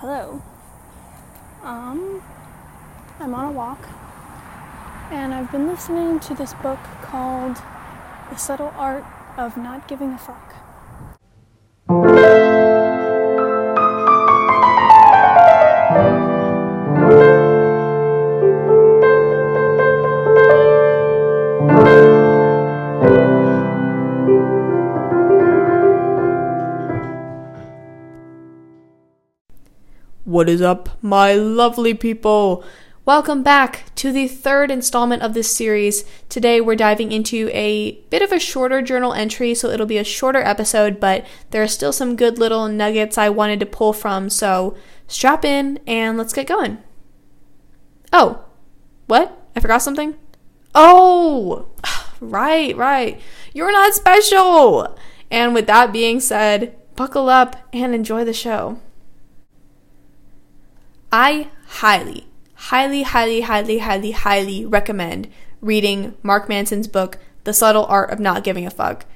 Hello. Um, I'm on a walk, and I've been listening to this book called The Subtle Art of Not Giving a Fuck. Is up, my lovely people? Welcome back to the third installment of this series. Today we're diving into a bit of a shorter journal entry, so it'll be a shorter episode, but there are still some good little nuggets I wanted to pull from, so strap in and let's get going. Oh, what? I forgot something? Oh, right, right. You're not special! And with that being said, buckle up and enjoy the show. I highly, highly, highly, highly, highly, highly recommend reading Mark Manson's book, The Subtle Art of Not Giving a Fuck.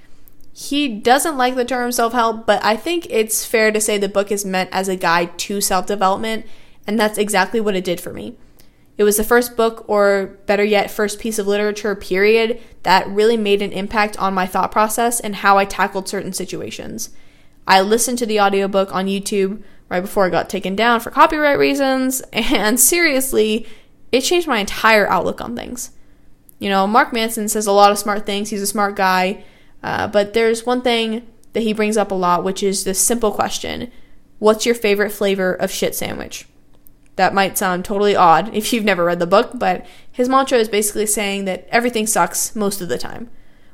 He doesn't like the term self help, but I think it's fair to say the book is meant as a guide to self development, and that's exactly what it did for me. It was the first book, or better yet, first piece of literature, period, that really made an impact on my thought process and how I tackled certain situations. I listened to the audiobook on YouTube right before it got taken down for copyright reasons, and seriously, it changed my entire outlook on things. You know, Mark Manson says a lot of smart things, he's a smart guy, uh, but there's one thing that he brings up a lot, which is this simple question What's your favorite flavor of shit sandwich? That might sound totally odd if you've never read the book, but his mantra is basically saying that everything sucks most of the time.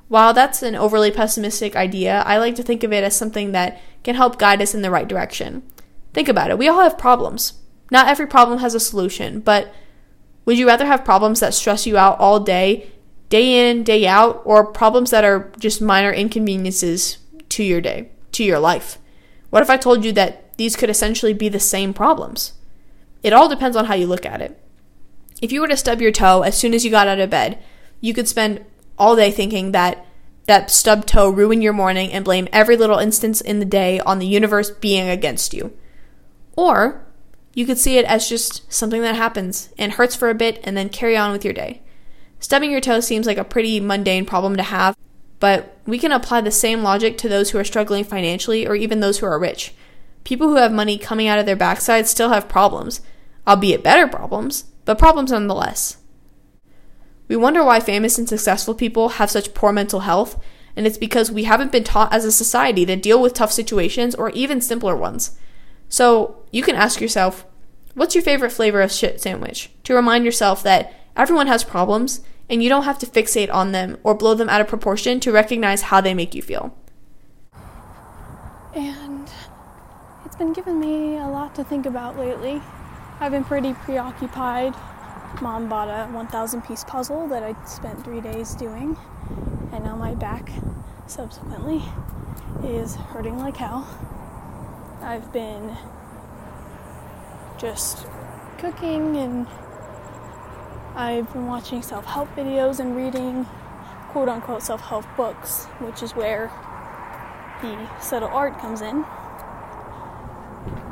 While that's an overly pessimistic idea, I like to think of it as something that can help guide us in the right direction. Think about it. We all have problems. Not every problem has a solution, but would you rather have problems that stress you out all day, day in, day out, or problems that are just minor inconveniences to your day, to your life? What if I told you that these could essentially be the same problems? It all depends on how you look at it. If you were to stub your toe as soon as you got out of bed, you could spend all day thinking that that stubbed toe ruined your morning and blame every little instance in the day on the universe being against you. Or you could see it as just something that happens and hurts for a bit and then carry on with your day. Stubbing your toe seems like a pretty mundane problem to have, but we can apply the same logic to those who are struggling financially or even those who are rich. People who have money coming out of their backside still have problems, albeit better problems, but problems nonetheless. We wonder why famous and successful people have such poor mental health, and it's because we haven't been taught as a society to deal with tough situations or even simpler ones. So you can ask yourself, what's your favorite flavor of shit sandwich? To remind yourself that everyone has problems and you don't have to fixate on them or blow them out of proportion to recognize how they make you feel. And it's been giving me a lot to think about lately. I've been pretty preoccupied. Mom bought a 1,000 piece puzzle that I spent three days doing, and now my back subsequently is hurting like hell. I've been just cooking and I've been watching self help videos and reading quote unquote self help books, which is where the subtle art comes in.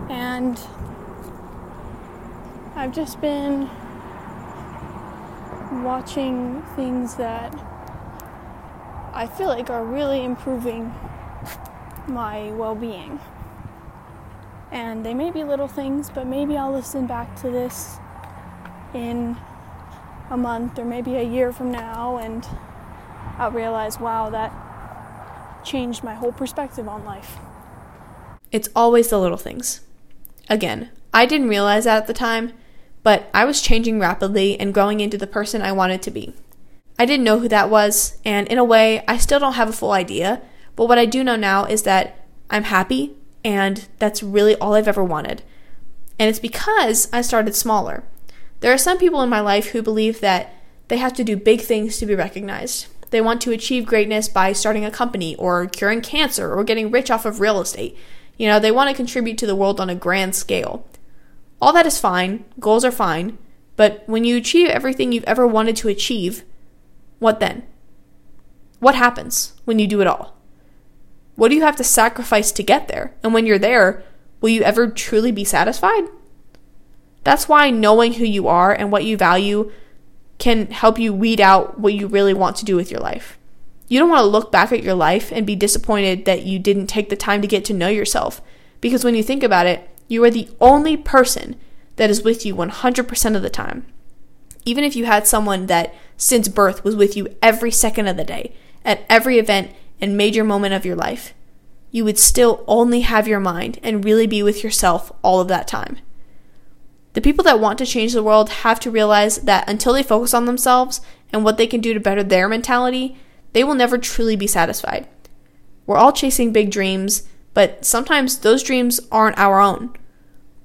And I've just been watching things that I feel like are really improving my well being. And they may be little things, but maybe I'll listen back to this in a month or maybe a year from now and I'll realize, wow, that changed my whole perspective on life. It's always the little things. Again, I didn't realize that at the time, but I was changing rapidly and growing into the person I wanted to be. I didn't know who that was, and in a way, I still don't have a full idea, but what I do know now is that I'm happy and that's really all I've ever wanted. And it's because I started smaller. There are some people in my life who believe that they have to do big things to be recognized. They want to achieve greatness by starting a company or curing cancer or getting rich off of real estate. You know, they want to contribute to the world on a grand scale. All that is fine, goals are fine, but when you achieve everything you've ever wanted to achieve, what then? What happens when you do it all? What do you have to sacrifice to get there? And when you're there, will you ever truly be satisfied? That's why knowing who you are and what you value can help you weed out what you really want to do with your life. You don't want to look back at your life and be disappointed that you didn't take the time to get to know yourself. Because when you think about it, you are the only person that is with you 100% of the time. Even if you had someone that since birth was with you every second of the day, at every event and major moment of your life, you would still only have your mind and really be with yourself all of that time. The people that want to change the world have to realize that until they focus on themselves and what they can do to better their mentality, they will never truly be satisfied. We're all chasing big dreams, but sometimes those dreams aren't our own.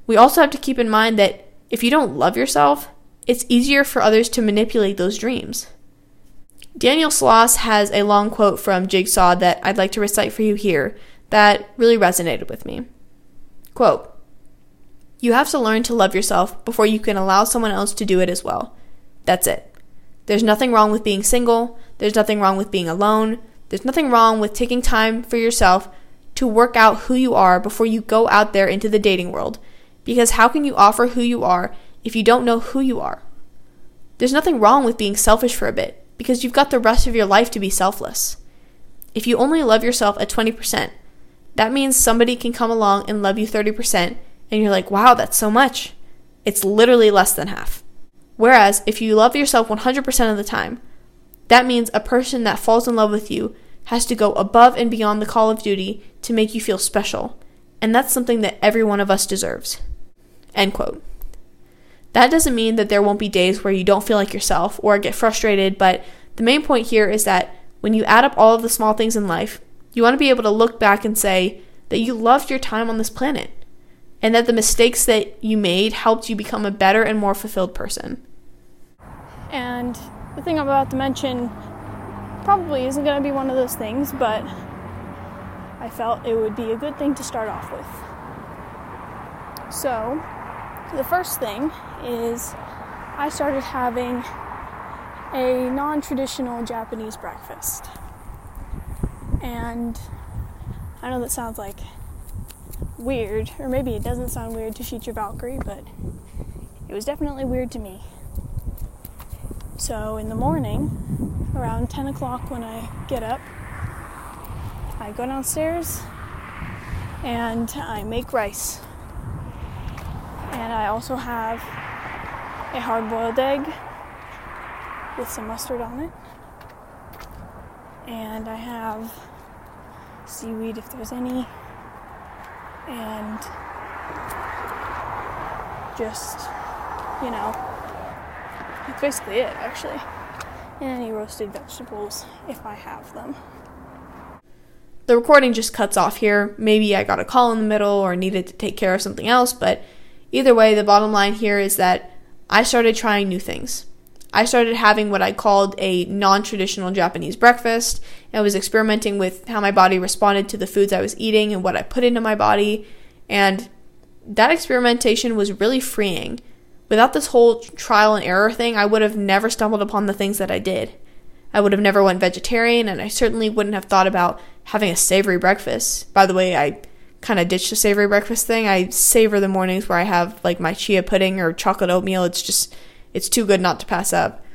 We also have to keep in mind that if you don't love yourself, it's easier for others to manipulate those dreams. Daniel Sloss has a long quote from Jigsaw that I'd like to recite for you here that really resonated with me. Quote You have to learn to love yourself before you can allow someone else to do it as well. That's it. There's nothing wrong with being single, there's nothing wrong with being alone, there's nothing wrong with taking time for yourself to work out who you are before you go out there into the dating world. Because how can you offer who you are if you don't know who you are? There's nothing wrong with being selfish for a bit because you've got the rest of your life to be selfless. If you only love yourself at 20%, that means somebody can come along and love you 30%, and you're like, wow, that's so much. It's literally less than half. Whereas if you love yourself 100% of the time, that means a person that falls in love with you has to go above and beyond the call of duty to make you feel special. And that's something that every one of us deserves. End quote. That doesn't mean that there won't be days where you don't feel like yourself or get frustrated, but the main point here is that when you add up all of the small things in life, you want to be able to look back and say that you loved your time on this planet and that the mistakes that you made helped you become a better and more fulfilled person. And the thing I'm about to mention probably isn't going to be one of those things, but I felt it would be a good thing to start off with. So, the first thing is I started having a non traditional Japanese breakfast. And I know that sounds like weird, or maybe it doesn't sound weird to your Valkyrie, but it was definitely weird to me. So in the morning, around 10 o'clock when I get up, I go downstairs and I make rice. And I also have a hard boiled egg with some mustard on it. And I have seaweed if there's any. And just, you know, that's basically it actually. And any roasted vegetables if I have them. The recording just cuts off here. Maybe I got a call in the middle or needed to take care of something else, but Either way, the bottom line here is that I started trying new things. I started having what I called a non traditional Japanese breakfast. I was experimenting with how my body responded to the foods I was eating and what I put into my body. And that experimentation was really freeing. Without this whole trial and error thing, I would have never stumbled upon the things that I did. I would have never went vegetarian, and I certainly wouldn't have thought about having a savory breakfast. By the way, I kind of ditched the savory breakfast thing. I savor the mornings where I have like my chia pudding or chocolate oatmeal. It's just it's too good not to pass up.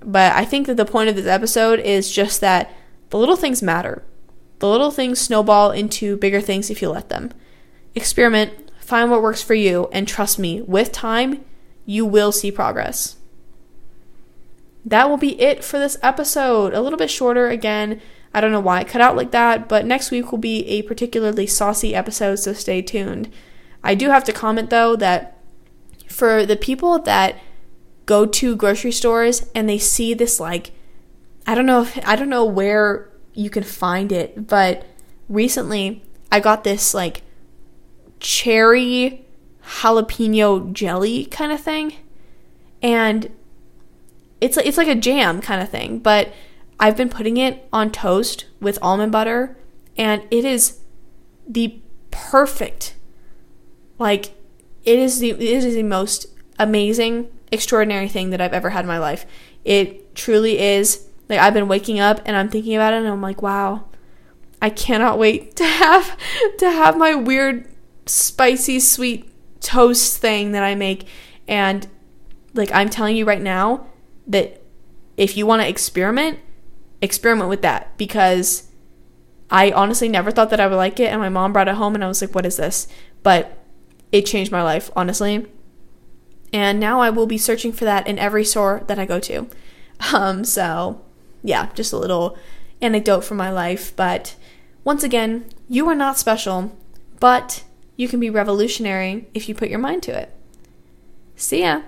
But I think that the point of this episode is just that the little things matter. The little things snowball into bigger things if you let them. Experiment, find what works for you, and trust me, with time, you will see progress. That will be it for this episode. A little bit shorter again. I don't know why it cut out like that, but next week will be a particularly saucy episode, so stay tuned. I do have to comment though that for the people that go to grocery stores and they see this like I don't know if I don't know where you can find it, but recently I got this like cherry jalapeno jelly kind of thing. And it's it's like a jam kind of thing, but I've been putting it on toast with almond butter, and it is the perfect, like, it is the it is the most amazing, extraordinary thing that I've ever had in my life. It truly is. Like I've been waking up and I'm thinking about it, and I'm like, wow, I cannot wait to have to have my weird spicy sweet toast thing that I make. And like I'm telling you right now that if you want to experiment, experiment with that because I honestly never thought that I would like it. And my mom brought it home and I was like, what is this? But it changed my life, honestly. And now I will be searching for that in every store that I go to. Um, so, yeah, just a little anecdote from my life. But once again, you are not special, but you can be revolutionary if you put your mind to it. See ya.